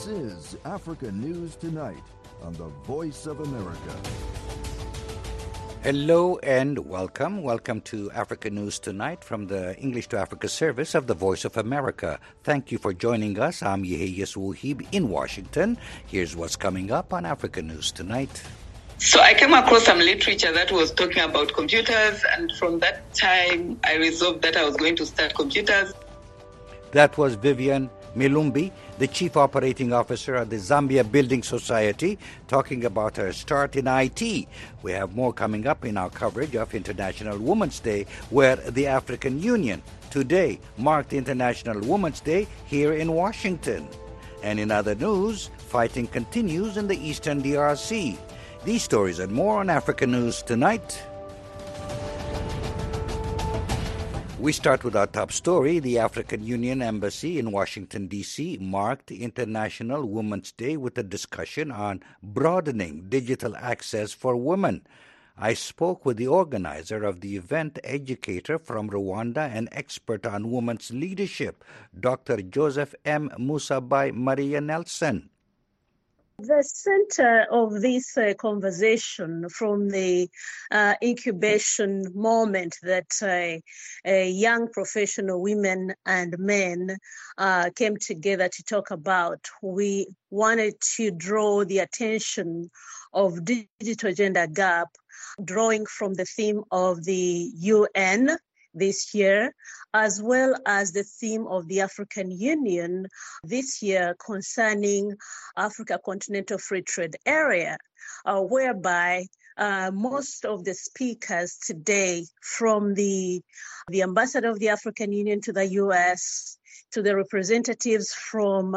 This is Africa News Tonight on the Voice of America. Hello and welcome. Welcome to Africa News Tonight from the English to Africa service of the Voice of America. Thank you for joining us. I'm Yeheyes Wuhib in Washington. Here's what's coming up on Africa News Tonight. So I came across some literature that was talking about computers, and from that time, I resolved that I was going to start computers. That was Vivian Milumbi, the Chief Operating Officer at the Zambia Building Society, talking about her start in IT. We have more coming up in our coverage of International Women's Day, where the African Union today marked International Women's Day here in Washington. And in other news, fighting continues in the eastern DRC. These stories and more on Africa News tonight. We start with our top story. The African Union Embassy in Washington, D.C. marked International Women's Day with a discussion on broadening digital access for women. I spoke with the organizer of the event, educator from Rwanda and expert on women's leadership, Dr. Joseph M. Musabai Maria Nelson. The center of this uh, conversation from the uh, incubation moment that uh, young professional women and men uh, came together to talk about, we wanted to draw the attention of digital gender gap, drawing from the theme of the UN this year, as well as the theme of the African Union this year concerning Africa Continental Free Trade Area, uh, whereby uh, most of the speakers today, from the the ambassador of the African Union to the U.S. to the representatives from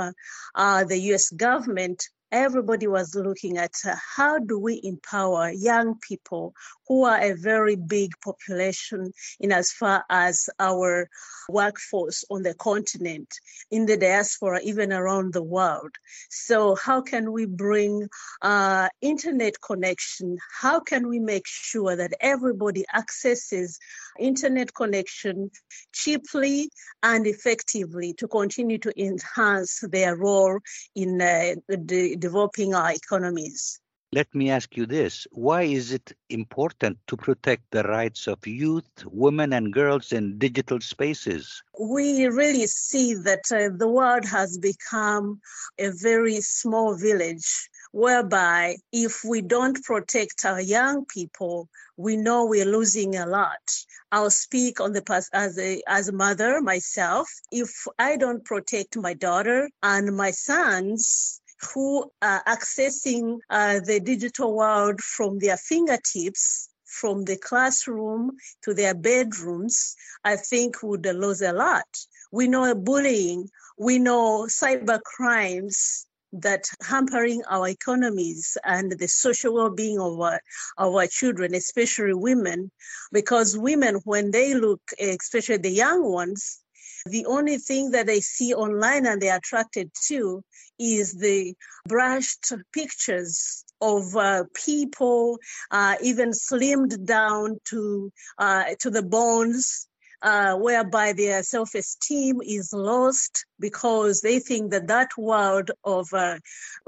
uh, the U.S. government, everybody was looking at uh, how do we empower young people who are a very big population in as far as our workforce on the continent, in the diaspora, even around the world. So how can we bring uh, internet connection? How can we make sure that everybody accesses internet connection cheaply and effectively to continue to enhance their role in uh, the developing our economies. Let me ask you this. Why is it important to protect the rights of youth, women, and girls in digital spaces? We really see that uh, the world has become a very small village whereby if we don't protect our young people, we know we're losing a lot. I'll speak on the past as a as a mother myself. If I don't protect my daughter and my sons, who are accessing uh, the digital world from their fingertips, from the classroom to their bedrooms, I think would lose a lot. We know bullying, we know cyber crimes that hampering our economies and the social well-being of our, of our children, especially women, because women, when they look, especially the young ones, the only thing that they see online and they're attracted to is the brushed pictures of uh, people, uh, even slimmed down to uh, to the bones, uh, whereby their self-esteem is lost because they think that that world of uh,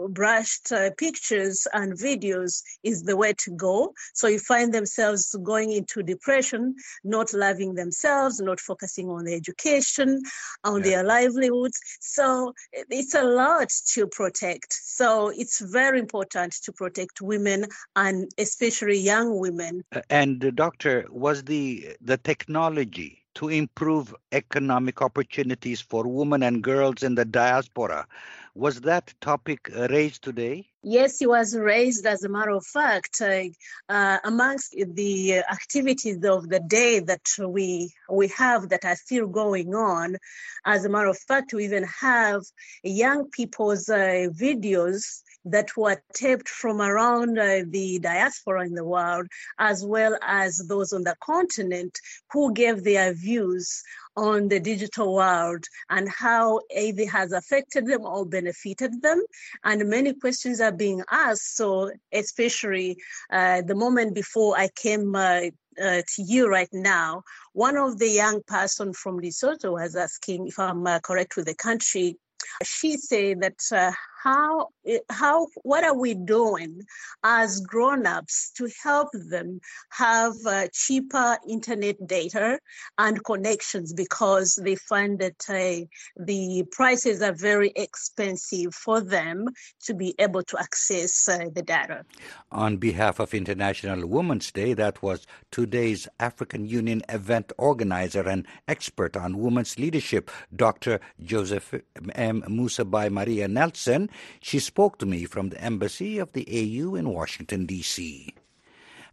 brushed uh, pictures and videos is the way to go. So you find themselves going into depression, not loving themselves, not focusing on their education, on yeah. their livelihoods. So it's a lot to protect. So it's very important to protect women and especially young women. And uh, doctor, was the the technology to improve economic opportunities for women and girls in the diaspora. Was that topic raised today? Yes, it was raised. As a matter of fact, uh, uh, amongst the activities of the day that we we have that are still going on. As a matter of fact, we even have young people's uh, videos that were taped from around uh, the diaspora in the world, as well as those on the continent who gave their views on the digital world and how it has affected them or benefited them. And many questions are being asked. So, especially uh, the moment before I came uh, uh, to you right now, one of the young person from Lesotho was asking if I'm uh, correct with the country. She said that uh, how how what are we doing as grown-ups to help them have uh, cheaper internet data and connections because they find that uh, the prices are very expensive for them to be able to access uh, the data. On behalf of International Women's Day, that was today's African Union event organizer and expert on women's leadership, Dr. Joseph M. Musabai Maria Nelson. She spoke to me from the embassy of the AU in Washington, D.C.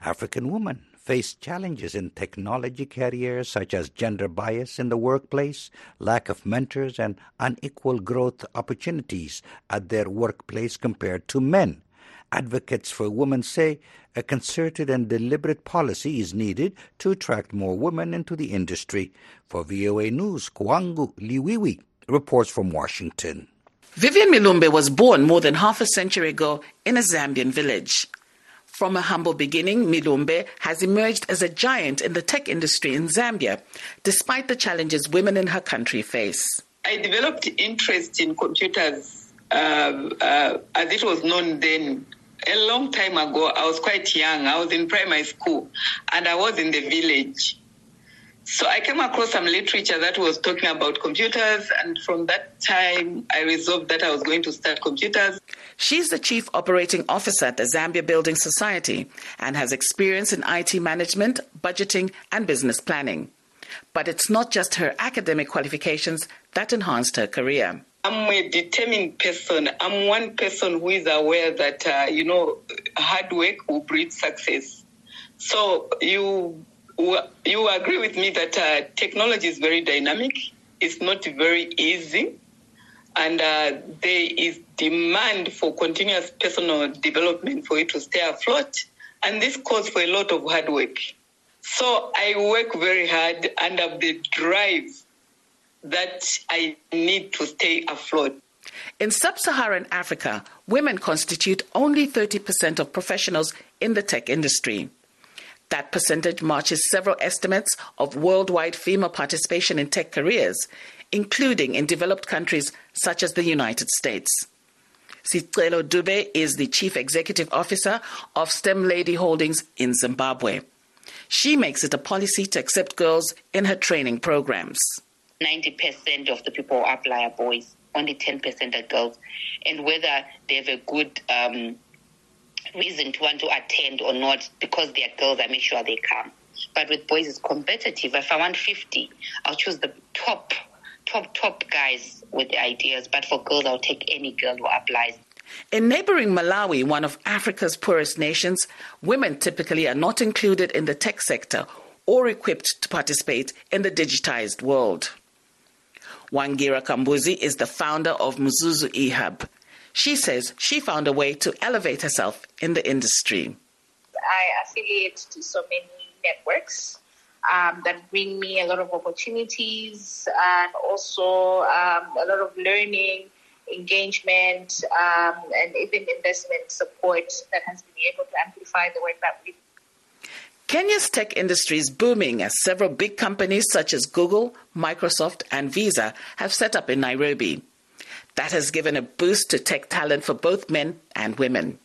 African women face challenges in technology careers such as gender bias in the workplace, lack of mentors, and unequal growth opportunities at their workplace compared to men. Advocates for women say a concerted and deliberate policy is needed to attract more women into the industry. For VOA News, Kwangu Liwewe reports from Washington. Vivian Milumbe was born more than half a century ago in a Zambian village. From a humble beginning, Milumbe has emerged as a giant in the tech industry in Zambia, despite the challenges women in her country face. I developed interest in computers uh, uh, as it was known then. A long time ago, I was quite young. I was in primary school and I was in the village. So I came across some literature that was talking about computers, and from that time, I resolved that I was going to start computers. She's the Chief Operating Officer at the Zambia Building Society and has experience in IT management, budgeting, and business planning. But it's not just her academic qualifications that enhanced her career. I'm a determined person. I'm one person who is aware that, uh, you know, hard work will breed success. So you you agree with me that uh, technology is very dynamic. It's not very easy, and uh, there is demand for continuous personal development for you to stay afloat, and this calls for a lot of hard work. So I work very hard under the drive that I need to stay afloat. In sub Saharan Africa, women constitute only 30% of professionals in the tech industry. That percentage matches several estimates of worldwide female participation in tech careers, including in developed countries such as the United States. Sicelo Dube is the Chief Executive Officer of STEM Lady Holdings in Zimbabwe. She makes it a policy to accept girls in her training programs. 90% of the people who apply are boys, only 10% are girls. And whether they have a good um, reason to want to attend or not because they're girls, I make sure they come. But with boys, it's competitive. If I want 50, I'll choose the top, top, top guys with the ideas. But for girls, I'll take any girl who applies. In neighboring Malawi, one of Africa's poorest nations, women typically are not included in the tech sector or equipped to participate in the digitized world. Wangiwe Kambuzi is the founder of Mzuzu eHub, she says she found a way to elevate herself in the industry. I affiliate to so many networks um, that bring me a lot of opportunities and also um, a lot of learning, engagement, um, and even investment support that has been able to amplify the work that we do. Kenya's tech industry is booming as several big companies such as Google, Microsoft, and Visa have set up in Nairobi. That has given a boost to tech talent for both men and women.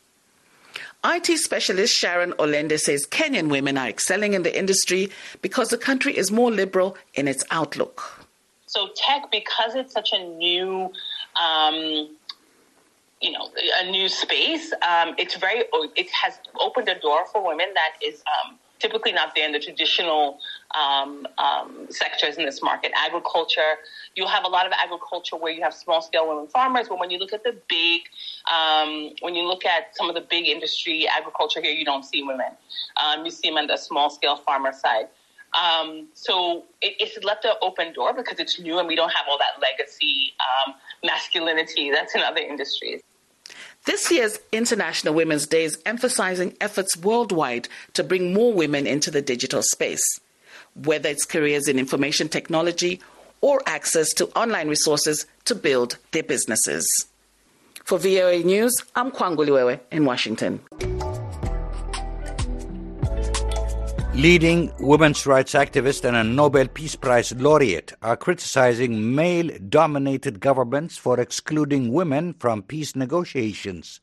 IT specialist Sharon Olende says Kenyan women are excelling in the industry because the country is more liberal in its outlook. So, tech, because it's such a new, um, you know, a new space, um, it's very, it has opened a door for women that is um, typically not there in the traditional um, um, sectors in this market. Agriculture, you'll have a lot of agriculture where you have small scale women farmers, but when you look at the big, um, when you look at some of the big industry agriculture here, you don't see women. Um, you see them on the small scale farmer side. Um, so it, it's left an open door because it's new and we don't have all that legacy um, masculinity that's in other industries. This year's International Women's Day is emphasizing efforts worldwide to bring more women into the digital space, whether it's careers in information technology or access to online resources to build their businesses. For VOA News, I'm Kwangu Liwewe in Washington. Leading women's rights activists and a Nobel Peace Prize laureate are criticizing male dominated governments for excluding women from peace negotiations.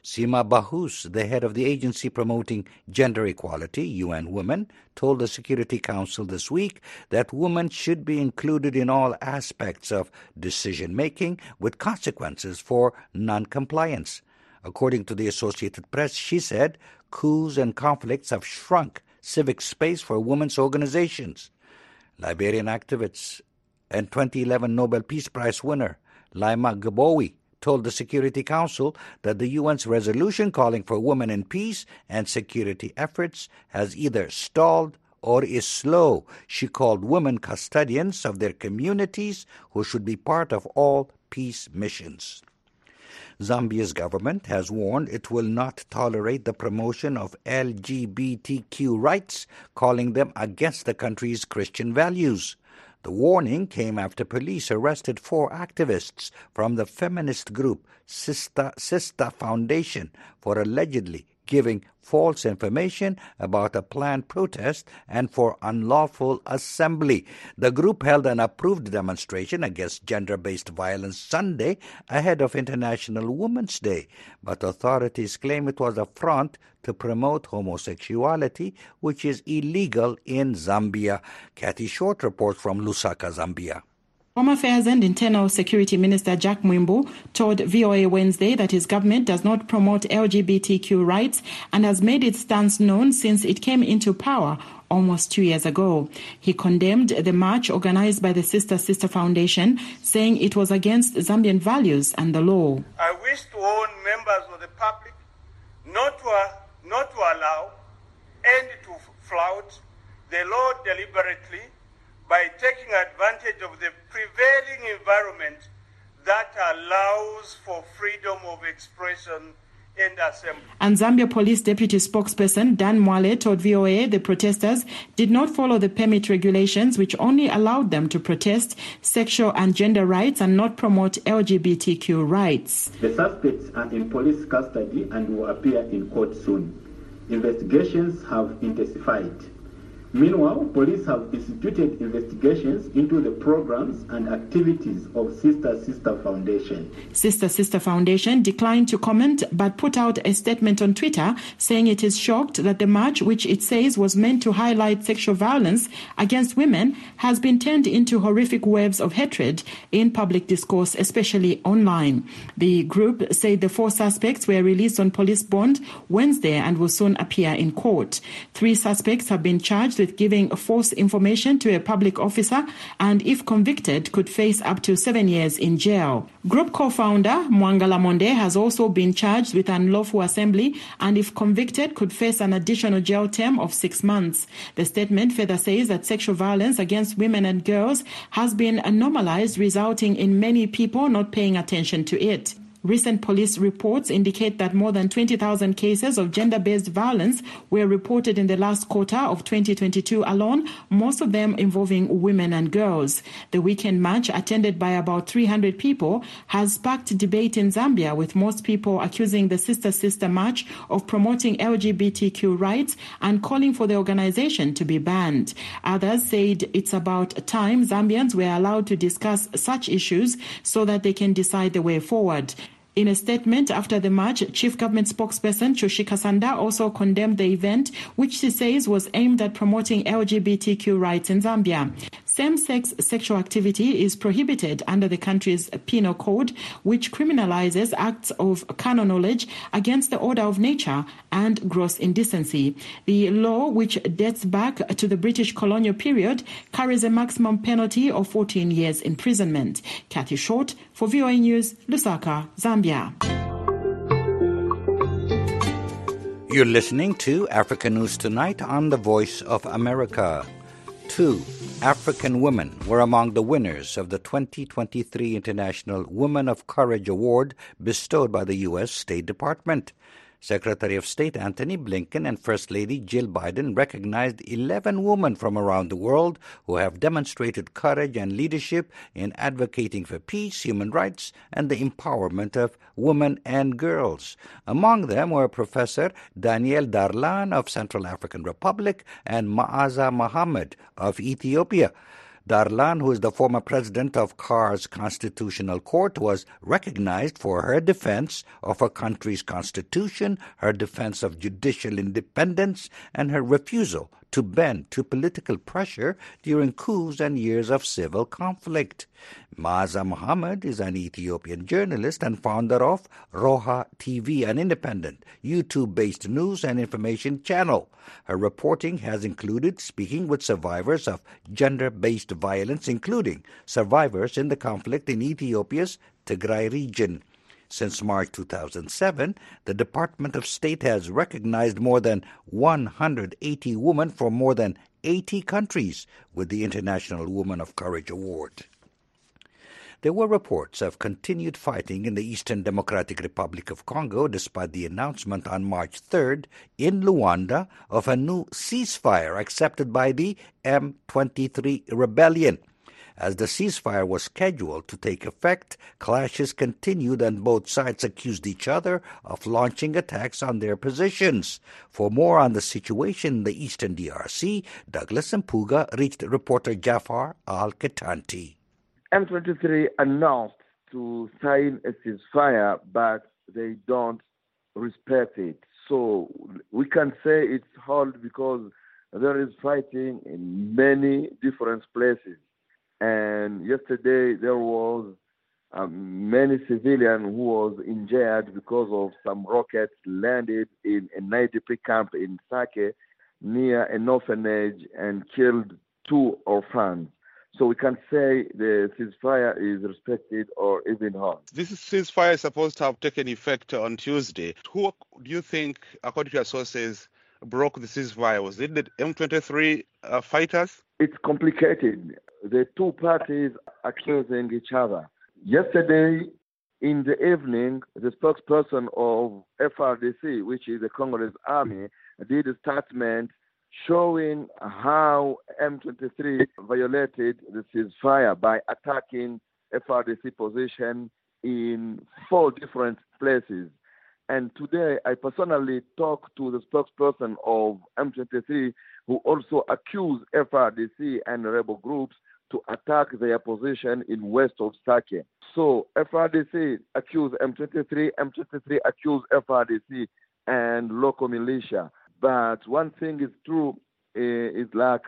Sima Bahous, the head of the agency promoting gender equality, UN Women, told the Security Council this week that women should be included in all aspects of decision making with consequences for noncompliance. According to the Associated Press, she said coups and conflicts have shrunk civic space for women's organizations. Liberian activists and 2011 Nobel Peace Prize winner Leymah Gbowee told the Security Council that the UN's resolution calling for women in peace and security efforts has either stalled or is slow. She called women custodians of their communities who should be part of all peace missions. Zambia's government has warned it will not tolerate the promotion of LGBTQ rights, calling them against the country's Christian values. The warning came after police arrested four activists from the feminist group Sista, Sista Foundation for allegedly giving false information about a planned protest and for unlawful assembly. The group held an approved demonstration against gender based violence Sunday ahead of International Women's Day, but authorities claim it was a front to promote homosexuality, which is illegal in Zambia. Kathy Short reports from Lusaka, Zambia. Home Affairs and Internal Security Minister Jack Mwimbu told VOA Wednesday that his government does not promote LGBTQ rights and has made its stance known since it came into power almost two years ago. He condemned the march organized by the Sister Sister Foundation, saying it was against Zambian values and the law. I wish to warn members of the public not to, uh, not to allow and to flout the law deliberately by taking advantage of the prevailing environment that allows for freedom of expression and assembly. And Zambia Police Deputy Spokesperson Dan Mwale told VOA the protesters did not follow the permit regulations, which only allowed them to protest sexual and gender rights and not promote LGBTQ rights. The suspects are in police custody and will appear in court soon. Investigations have intensified. Meanwhile, police have instituted investigations into the programs and activities of Sister Sister Foundation. Sister Sister Foundation declined to comment but put out a statement on Twitter saying it is shocked that the march, which it says was meant to highlight sexual violence against women, has been turned into horrific waves of hatred in public discourse, especially online. The group said the four suspects were released on police bond Wednesday and will soon appear in court. Three suspects have been charged with giving false information to a public officer and, if convicted, could face up to seven years in jail. Group co-founder Mwangala Monde has also been charged with unlawful assembly and, if convicted, could face an additional jail term of six months. The statement further says that sexual violence against women and girls has been normalized, resulting in many people not paying attention to it. Recent police reports indicate that more than 20,000 cases of gender based violence were reported in the last quarter of 2022 alone, most of them involving women and girls. The weekend march, attended by about 300 people, has sparked debate in Zambia, with most people accusing the Sister Sister March of promoting LGBTQ rights and calling for the organization to be banned. Others said it's about time Zambians were allowed to discuss such issues so that they can decide the way forward. In a statement after the march, Chief Government spokesperson Chushi Kasanda also condemned the event, which she says was aimed at promoting LGBTQ rights in Zambia. Same-sex sexual activity is prohibited under the country's penal code, which criminalizes acts of carnal knowledge against the order of nature and gross indecency. The law, which dates back to the British colonial period, carries a maximum penalty of 14 years imprisonment. Kathy Short for VOA News, Lusaka, Zambia. You're listening to Africa News Tonight on the Voice of America. Two African women were among the winners of the 2023 International Women of Courage Award bestowed by the U.S. State Department. Secretary of State Antony Blinken and First Lady Jill Biden recognized 11 women from around the world who have demonstrated courage and leadership in advocating for peace, human rights, and the empowerment of women and girls. Among them were Professor Danielle Darlan of Central African Republic and Meaza Mohammed of Ethiopia. Darlan, who is the former president of CAR's Constitutional Court, was recognized for her defense of her country's constitution, her defense of judicial independence, and her refusal to bend to political pressure during coups and years of civil conflict. Meaza Mohammed is an Ethiopian journalist and founder of Roha TV, an independent YouTube based news and information channel. Her reporting has included speaking with survivors of gender based violence, including survivors in the conflict in Ethiopia's Tigray region. Since March 2007, the Department of State has recognized more than 180 women from more than 80 countries with the International Woman of Courage Award. There were reports of continued fighting in the Eastern Democratic Republic of Congo despite the announcement on March 3rd in Luanda of a new ceasefire accepted by the M23 rebellion. As the ceasefire was scheduled to take effect, clashes continued and both sides accused each other of launching attacks on their positions. For more on the situation in the eastern DRC, Douglas and Mpuga reached reporter Jafar Al Ketanti. M23 announced to sign a ceasefire, but they don't respect it. So we can say it's hard because there is fighting in many different places. And yesterday there was um, many civilian who was injured because of some rockets landed in a IDP camp in Sake near an orphanage and killed two orphans. So we can say the ceasefire is respected or even harmed. This ceasefire is supposed to have taken effect on Tuesday. Who do you think, according to your sources, broke the ceasefire? Was it the M23 uh, fighters? It's complicated. The two parties accusing each other. Yesterday, in the evening, the spokesperson of FARDC, which is the Congolese army, did a statement showing how M23 violated the ceasefire by attacking FARDC position in four different places. And today, I personally talked to the spokesperson of M23, who also accused FARDC and rebel groups to attack their position in west of Sake. So FARDC accused M23, M23 accused FARDC and local militia. But one thing is true uh, is like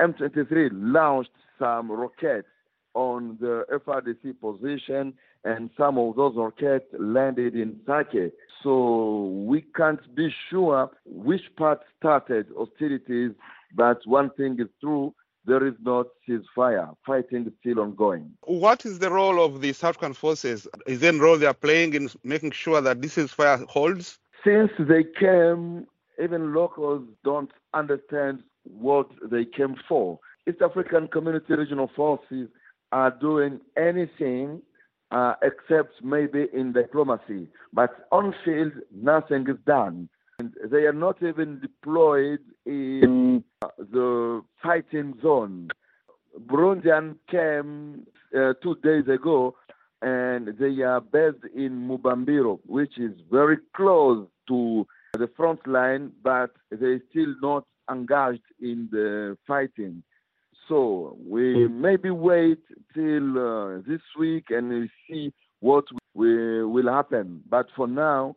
M23 launched some rockets on the FARDC position, and some of those rockets landed in Sake. So we can't be sure which part started hostilities, but one thing is true there is not ceasefire. Fighting is still ongoing. What is the role of the South African forces? Is there a role they are playing in making sure that this ceasefire holds? Since they came, even locals don't understand what they came for. East African Community Regional Forces are doing anything uh, except maybe in diplomacy, but on field, nothing is done. And they are not even deployed in the fighting zone. Burundian came uh, two days ago and they are based in Mubambiro, which is very close to the front line, but they're still not engaged in the fighting. So we maybe wait till uh, this week and we see what we, will happen. But for now,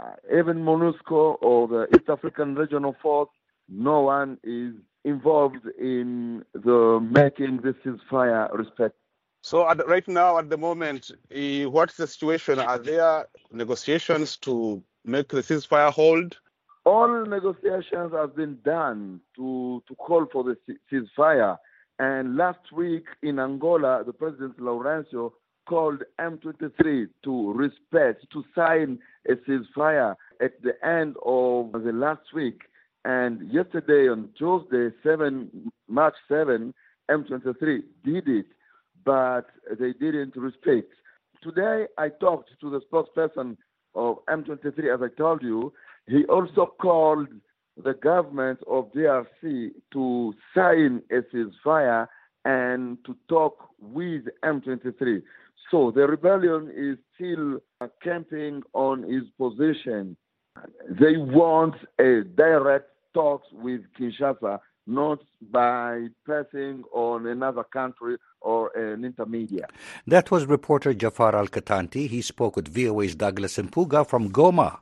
uh, even MONUSCO or the East African Regional Force, no one is involved in the making this ceasefire respect. So at, right now, at the moment, what's the situation? Are there negotiations to make the ceasefire hold? All negotiations have been done to, to call for the ceasefire. And last week in Angola, the President Lourenço called M23 to respect, to sign a ceasefire at the end of the last week. And yesterday on Tuesday, 7 March 7, M23 did it, but they didn't respect. Today I talked to the spokesperson of M23, as I told you, he also called the government of DRC to sign a ceasefire and to talk with M23. So the rebellion is still camping on its position. They want a direct talks with Kinshasa, not by passing on another country or an intermediate. That was reporter Jafar Al Katanti. He spoke with VOA's Douglas Mpuga from Goma.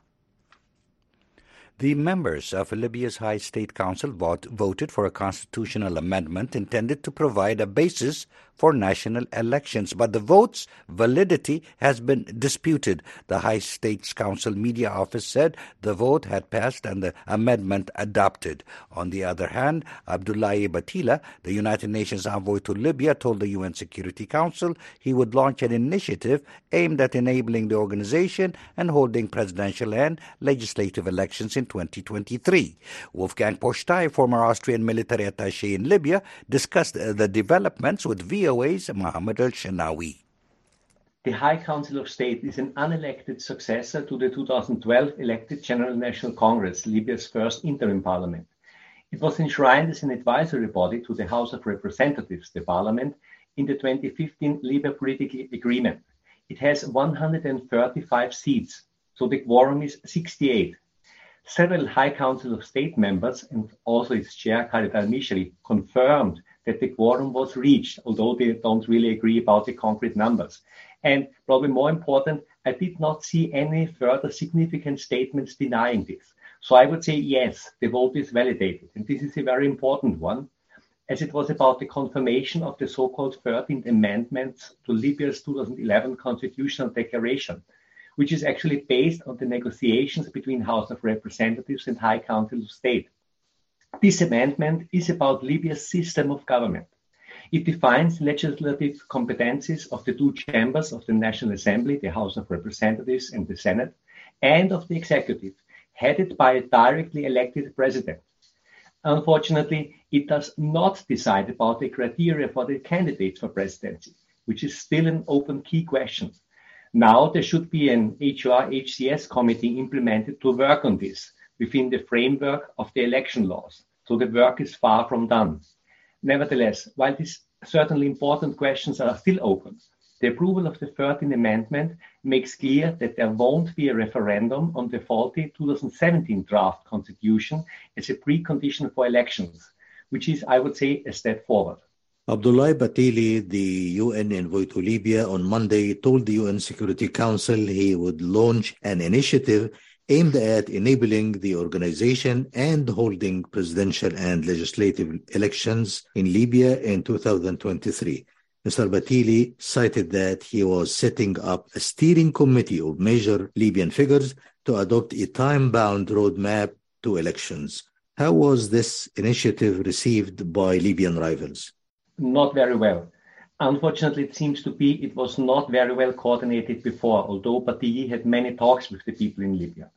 The members of Libya's High State Council vote, voted for a constitutional amendment intended to provide a basis for national elections, but the vote's validity has been disputed. The High States Council Media Office said the vote had passed and the amendment adopted. On the other hand, Abdoulaye Bathily, the United Nations envoy to Libya, told the UN Security Council he would launch an initiative aimed at enabling the organization and holding presidential and legislative elections in 2023. Wolfgang Pusztai, former Austrian military attaché in Libya, discussed uh, the developments with VOA's Mohammed El Shinawi. The High Council of State is an unelected successor to the 2012 elected General National Congress, Libya's first interim parliament. It was enshrined as an advisory body to the House of Representatives, the parliament, in the 2015 Libya political agreement. It has 135 seats, so the quorum is 68. Several High Council of State members and also its chair, Khalid al-Mishri, confirmed that the quorum was reached, although they don't really agree about the concrete numbers. And probably more important, I did not see any further significant statements denying this. So I would say yes, the vote is validated. And this is a very important one, as it was about the confirmation of the so-called 13th amendments to Libya's 2011 constitutional declaration, which is actually based on the negotiations between House of Representatives and High Council of State. This amendment is about Libya's system of government. It defines legislative competencies of the two chambers of the National Assembly, the House of Representatives and the Senate, and of the executive, headed by a directly elected president. Unfortunately, it does not decide about the criteria for the candidates for presidency, which is still an open key question. Now there should be an HR HCS committee implemented to work on this within the framework of the election laws. So the work is far from done. Nevertheless, while these certainly important questions are still open, the approval of the 13th Amendment makes clear that there won't be a referendum on the faulty 2017 draft constitution as a precondition for elections, which is, I would say, a step forward. Abdoulaye Bathily, the UN envoy to Libya, on Monday told the UN Security Council he would launch an initiative aimed at enabling the organization and holding presidential and legislative elections in Libya in 2023. Mr. Bathily cited that he was setting up a steering committee of major Libyan figures to adopt a time bound roadmap to elections. How was this initiative received by Libyan rivals? Not very well. Unfortunately, it seems to be it was not very well coordinated before, although Bathily had many talks with the people in Libya.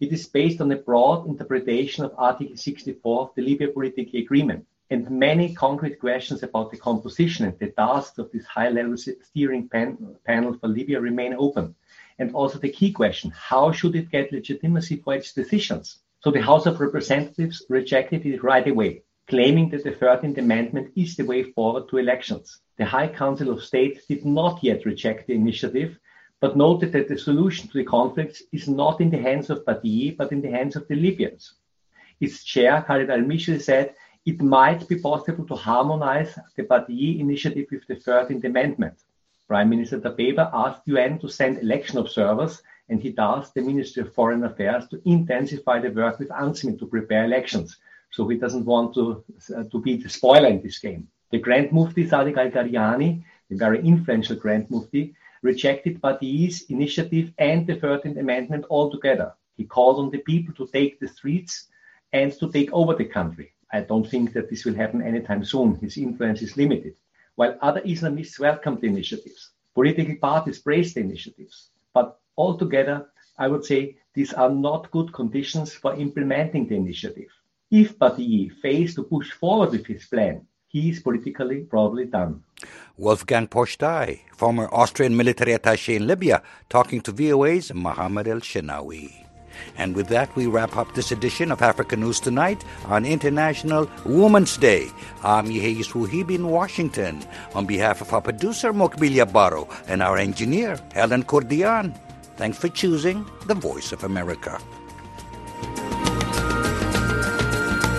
It is based on a broad interpretation of Article 64 of the Libya Political Agreement, and many concrete questions about the composition and the tasks of this high-level steering pan- panel for Libya remain open. And also the key question, how should it get legitimacy for its decisions? So the House of Representatives rejected it right away claiming that the 13th Amendment is the way forward to elections. The High Council of State did not yet reject the initiative, but noted that the solution to the conflicts is not in the hands of Badi, but in the hands of the Libyans. Its chair, Khalid al-Mishri, said it might be possible to harmonize the Badi initiative with the 13th Amendment. Prime Minister Dbeibah asked the UN to send election observers, and he tasked the Ministry of Foreign Affairs to intensify the work with UNSMIL to prepare elections, so he doesn't want to, uh, to be the spoiler in this game. The Grand Mufti Sadiq Al Ghariani, the very influential Grand Mufti, rejected Badi's initiative and the 13th Amendment altogether. He called on the people to take the streets and to take over the country. I don't think that this will happen anytime soon. His influence is limited. While other Islamists welcomed the initiatives, political parties praised the initiatives. But altogether, I would say these are not good conditions for implementing the initiative. If Badi fails to push forward with his plan, he is politically probably done. Wolfgang Pusztai, former Austrian military attaché in Libya, talking to VOA's Mohammed El Shenawi. And with that, we wrap up this edition of Africa News Tonight on International Women's Day. I'm Yehei Wuhib in Washington. On behalf of our producer, Mokbilia Baro, and our engineer, Helen Cordian, thanks for choosing the Voice of America.